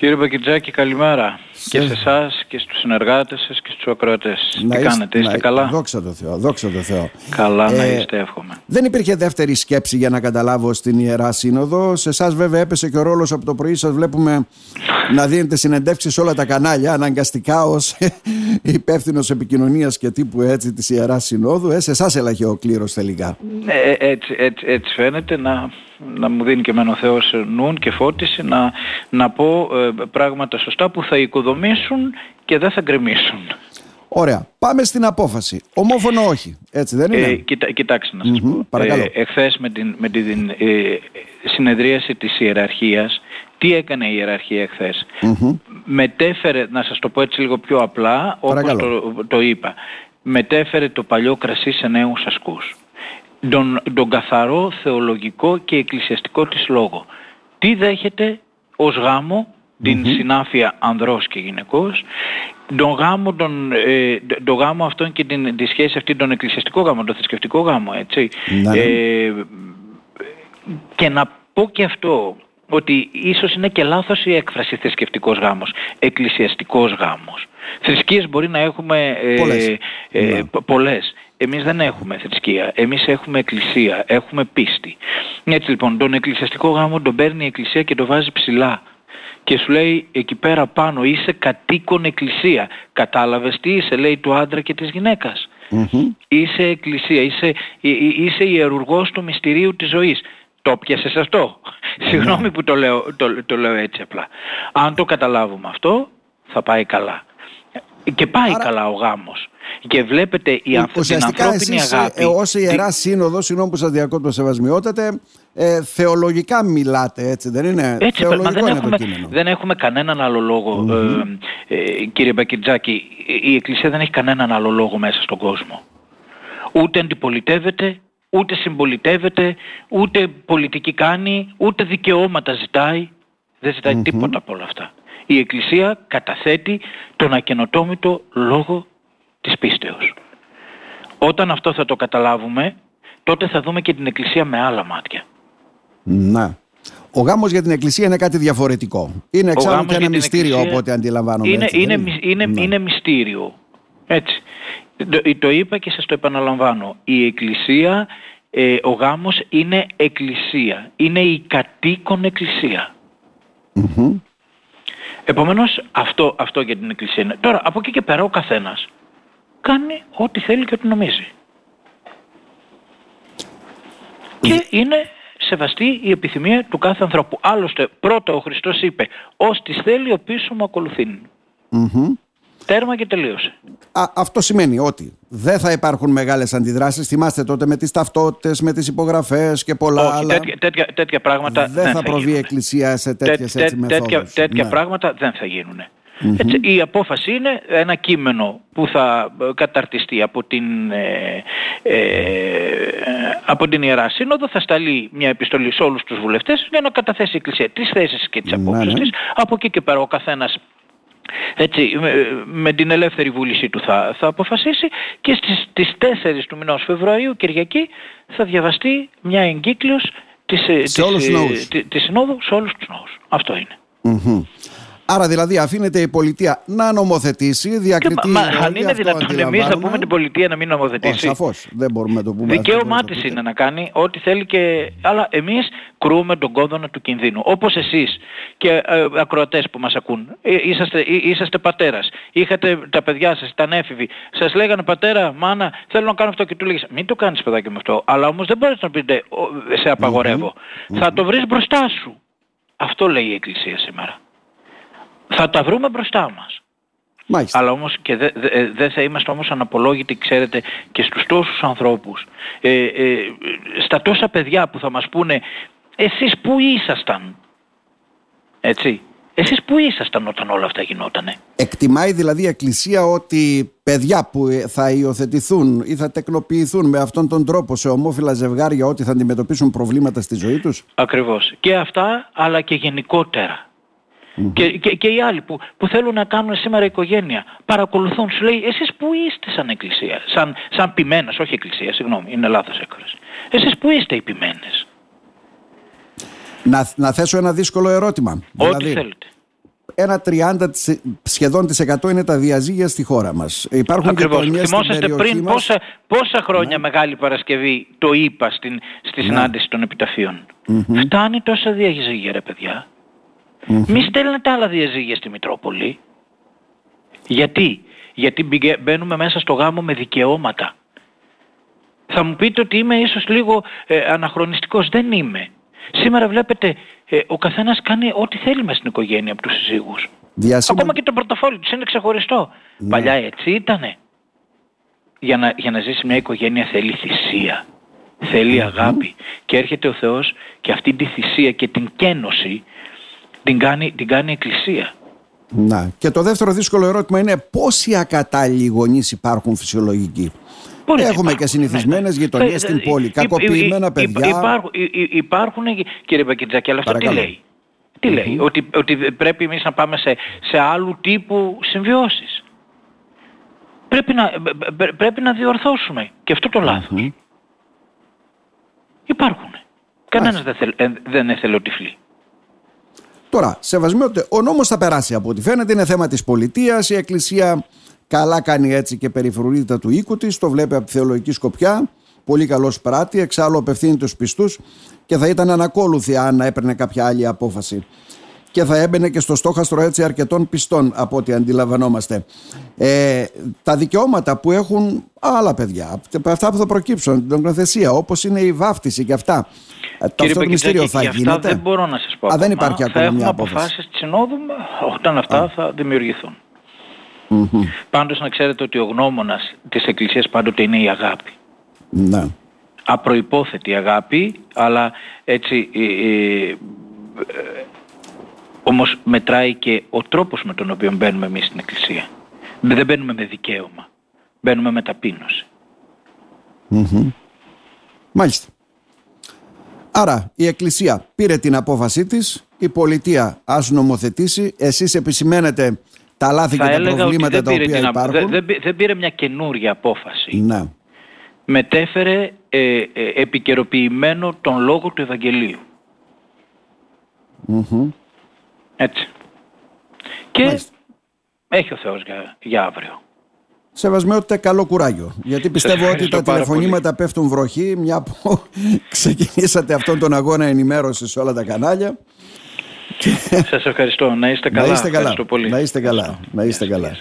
Κύριε Πακιτζάκη, καλημέρα. Και σε εσάς και στους συνεργάτες σας και στους ακροατές. Τι κάνετε, είστε καλά; Δόξα τω Θεώ, δόξα τω Θεώ. Καλά να ε, είστε, εύχομαι. Δεν υπήρχε δεύτερη σκέψη για να καταλάβω στην Ιερά Σύνοδο. Σε εσάς βέβαια έπεσε και ο ρόλος από το πρωί σας βλέπουμε να δίνετε συνεντεύξεις σε όλα τα κανάλια αναγκαστικά ως υπεύθυνος επικοινωνίας και τύπου έτσι της Ιεράς Συνόδου. Ε, σε εσάς έλαχε ο κλήρος τελικά. Ε, έτσι, έτσι, έτσι φαίνεται να να μου δίνει και εμένα ο Θεός νουν και φώτιση να, να πω ε, πράγματα σωστά που θα οικοδομήσουν και δεν θα γκρεμίσουν. Ωραία. Πάμε στην απόφαση. Ομόφωνο όχι. Έτσι δεν είναι; Ε, κοιτά, κοιτάξτε να σας πω. Παρακαλώ. Ε, εχθές με την, με την ε, συνεδρίαση της ιεραρχίας, τι έκανε η ιεραρχία εχθές; Μετέφερε, να σας το πω έτσι λίγο πιο απλά, όπως το, το είπα. Μετέφερε το παλιό κρασί σε νέους ασκούς τον, τον καθαρό θεολογικό και εκκλησιαστικό της λόγο. Τι δέχεται ως γάμο την συνάφεια ανδρός και γυναικός, τον γάμο, τον, ε, τον γάμο αυτόν και την, τη σχέση αυτή, τον εκκλησιαστικό γάμο, τον θρησκευτικό γάμο, έτσι. Ναι. Ε, και να πω και αυτό, ότι ίσως είναι και λάθος η έκφραση θρησκευτικός γάμος, εκκλησιαστικός γάμος. Θρησκείες μπορεί να έχουμε ε, πολλές. Ε, ναι. πολλές. Εμείς δεν έχουμε θρησκεία, εμείς έχουμε εκκλησία, έχουμε πίστη. Έτσι λοιπόν, τον εκκλησιαστικό γάμο τον παίρνει η εκκλησία και τον βάζει ψηλά. Και σου λέει εκεί πέρα πάνω είσαι κατοίκον εκκλησία. Κατάλαβες τι είσαι λέει του άντρα και της γυναικας Είσαι εκκλησία, είσαι, είσαι ιερουργός του μυστηρίου της ζωής. Το πιασες αυτό; Ναι. Συγγνώμη που το λέω, το, το λέω έτσι απλά. Αν το καταλάβουμε αυτό θα πάει καλά. Και πάει καλά ο γάμος. Και βλέπετε η την ανθρώπινη εσείς, αγάπη. Ε, ως Ιεράς Σύνοδος, συγγνώμη που σας διακόπτω σεβασμιότατε, ε, θεολογικά μιλάτε, έτσι δεν είναι; Έτσι, μα δεν, έχουμε, δεν έχουμε κανέναν άλλο ε, ε, κύριε Μπακιτζάκη. Η Εκκλησία δεν έχει κανέναν άλλο λόγο μέσα στον κόσμο. Ούτε αντιπολιτεύεται, ούτε συμπολιτεύεται, ούτε πολιτική κάνει, ούτε δικαιώματα ζητάει. Δεν ζηταει τίποτα από όλα αυτά η Εκκλησία καταθέτει τον ακαινοτόμητο λόγο της πίστεως. Όταν αυτό θα το καταλάβουμε, τότε θα δούμε και την Εκκλησία με άλλα μάτια. Να. Ο γάμος για την Εκκλησία είναι κάτι διαφορετικό. Είναι εξάλλου και ένα μυστήριο από ό,τι αντιλαμβάνομαι. Είναι, έτσι, είναι, είναι, ναι. είναι, μυστήριο. Έτσι. Το, το, είπα και σας το επαναλαμβάνω. Η Εκκλησία, ε, ο γάμος είναι Εκκλησία. Είναι η κατοίκον Εκκλησία. Επομένως αυτό, αυτό για την Εκκλησία είναι. Τώρα από εκεί και πέρα ο καθένας κάνει ό,τι θέλει και ό,τι νομίζει. Και είναι σεβαστή η επιθυμία του κάθε ανθρώπου. Άλλωστε πρώτα ο Χριστός είπε «Ως τις θέλει ο πίσω μου ακολουθεί». Τέρμα και τελείωσε. Α, αυτό σημαίνει ότι δεν θα υπάρχουν μεγάλες αντιδράσεις. Θυμάστε τότε με τις ταυτότητες, με τις υπογραφές και πολλά Όχι, άλλα. Τέτοια, τέτοια, τέτοια πράγματα δεν, δεν θα, προβεί η Εκκλησία σε τέτοιες Τέ, έτσι Τέτοια, τέτοια ναι. πράγματα δεν θα γίνουν. Έτσι, η απόφαση είναι ένα κείμενο που θα ε, καταρτιστεί από την, ε, ε, από την Ιερά Σύνοδο, θα σταλεί μια επιστολή σε όλους τους βουλευτές για να καταθέσει η Εκκλησία τις θέσεις και τις ναι, απόψεις ναι, της. Από εκεί και πέρα ο καθένας έτσι, με, την ελεύθερη βούλησή του θα, θα αποφασίσει και στις, τις 4 του μηνός Φεβρουαρίου, Κυριακή, θα διαβαστεί μια εγκύκλειος της, σε της, της, της, Συνόδου σε όλους τους νόους. Αυτό είναι. Άρα δηλαδή αφήνεται η πολιτεία να νομοθετήσει, διακριτή. Μα, αν είναι δυνατόν εμείς να πούμε την πολιτεία να μην νομοθετήσει. Σαφώς. Δεν μπορούμε να το πούμε. Δικαίωμά της είναι να κάνει ό,τι θέλει και. Αλλά εμείς κρούμε τον κόδωνα του κινδύνου. Όπως εσείς και ε, ακροατές που μας ακούν. Ε, είσαστε, ε, είσαστε πατέρας. Είχατε τα παιδιά σας, ήταν έφηβοι. Σας λέγανε πατέρα, μάνα, θέλω να κάνω αυτό και του λέγε Μην το κάνεις παιδάκι με αυτό. Αλλά όμως δεν μπορείς να πείτε σε απαγορευω Θα το βρεις μπροστά σου. Αυτό λέει η Εκκλησία σήμερα θα τα βρούμε μπροστά μας. Μάλιστα. Αλλά όμως και δεν δε θα είμαστε όμως αναπολόγητοι, ξέρετε, και στους τόσους ανθρώπους, ε, ε, στα τόσα παιδιά που θα μας πούνε εσείς που ήσασταν, έτσι, εσείς που ήσασταν όταν όλα αυτά γινότανε; Εκτιμάει δηλαδή η Εκκλησία ότι παιδιά που θα υιοθετηθούν ή θα τεκνοποιηθούν με αυτόν τον τρόπο σε ομόφυλα ζευγάρια ότι θα αντιμετωπίσουν προβλήματα στη ζωή τους; Ακριβώς. Και αυτά αλλά και γενικότερα. Και, και, και, οι άλλοι που, που θέλουν να κάνουν σήμερα οικογένεια παρακολουθούν, σου λέει εσείς που είστε σαν εκκλησία, σαν, σαν ποιμένες, όχι εκκλησία, συγγνώμη, είναι λάθος έκφραση. Εσείς που είστε οι ποιμένες. Να, να θέσω ένα δύσκολο ερώτημα. Ό,τι δηλαδή, θέλετε. ένα 30 σχεδόν της 100 είναι τα διαζύγια στη χώρα μας. Υπάρχουν Ακριβώς. και Θυμόσαστε πριν μας... πόσα, πόσα χρόνια ναι. Μεγάλη Παρασκευή το είπα στην, στη ναι. συνάντηση των επιταφείων; Mm-hmm. Φτάνει τόσα διαζύγια ρε παιδιά. Mm-hmm. Μη στέλνετε άλλα διαζύγια στη Μητρόπολη. Γιατί, γιατί μπαίνουμε μέσα στο γάμο με δικαιώματα. Θα μου πείτε ότι είμαι ίσως λίγο ε, αναχρονιστικός. Δεν είμαι. Σήμερα βλέπετε ε, ο καθένας κάνει ό,τι θέλει μέσα στην οικογένεια από τους συζύγους. Ακόμα και το πορτοφόλι τους είναι ξεχωριστό. Ναι. Παλιά έτσι ήτανε. Για να, για να ζήσει μια οικογένεια θέλει θυσία. Θέλει αγάπη. Και έρχεται ο Θεός και αυτή τη θυσία και την κένωση την κάνει, την κάνει εκκλησία. Να. Και το δεύτερο δύσκολο ερώτημα είναι πόσοι ακατάλληλοι γονείς υπάρχουν φυσιολογικοί; Πολύ Έχουμε και συνηθισμένες ναι. γειτονίες στην πόλη, κακοποιημένα παιδιά. Υπάρχουν, υπάρχουν κύριε Μπακιτζάκη, αλλά αυτό τι λέει; Τι λέει, ότι, ότι πρέπει εμείς να πάμε σε, σε άλλου τύπου συμβιώσεις. Πρέπει να, πρέπει να διορθώσουμε και αυτό το λάθος. Mm-hmm. Υπάρχουν. Κανένας δεν, θέλ, ε, δεν εθελοτυφλεί. Τώρα, σεβασμό ότι ο νόμος θα περάσει από ό,τι φαίνεται, είναι θέμα της πολιτείας, η Εκκλησία καλά κάνει έτσι και περιφρουρείται του οίκου της, το βλέπει από τη θεολογική σκοπιά, πολύ καλός πράτη, εξάλλου απευθύνει τους πιστούς και θα ήταν ανακόλουθη αν έπαιρνε κάποια άλλη απόφαση. Και θα έμπαινε και στο στόχαστρο έτσι αρκετών πιστών από ό,τι αντιλαμβανόμαστε. Ε, τα δικαιώματα που έχουν άλλα παιδιά, αυτά που θα προκύψουν, την ογκροθεσία, όπως είναι η βάφτιση και αυτά, Κύριε το μυστήριο θα γίνεται. Αυτά δεν μπορώ να σας πω. Α, δεν υπάρχει ακόμα θα έχουμε αποφάσεις της Συνόδου όταν αυτά θα δημιουργηθούν. Mm-hmm. Πάντως να ξέρετε ότι ο γνώμονας της Εκκλησίας πάντοτε είναι η αγάπη. Ναι. Απροϋπόθετη αγάπη, αλλά έτσι ε, ε, ε, όμως μετράει και ο τρόπος με τον οποίο μπαίνουμε εμείς στην Εκκλησία. Δεν μπαίνουμε με δικαίωμα. Μπαίνουμε με ταπείνωση. Mm-hmm. Μάλιστα. Άρα η Εκκλησία πήρε την απόφασή της, η πολιτεία ας νομοθετήσει, εσείς επισημαίνετε τα λάθη και τα προβλήματα τα οποία υπάρχουν. Δεν, δεν, πήρε μια καινούρια απόφαση. Ναι. Μετέφερε ε, ε, επικαιροποιημένο τον λόγο του Ευαγγελίου. Έτσι. Και έχει ο Θεός για, για αύριο. Σεβασμιότητα, καλό κουράγιο. Γιατί πιστεύω ότι τα τηλεφωνήματα πέφτουν βροχή, μια που ξεκινήσατε αυτόν τον αγώνα ενημέρωσης σε όλα τα κανάλια. Σας ευχαριστώ. Να είστε καλά. Να είστε καλά. Να είστε καλά. Να είστε καλά.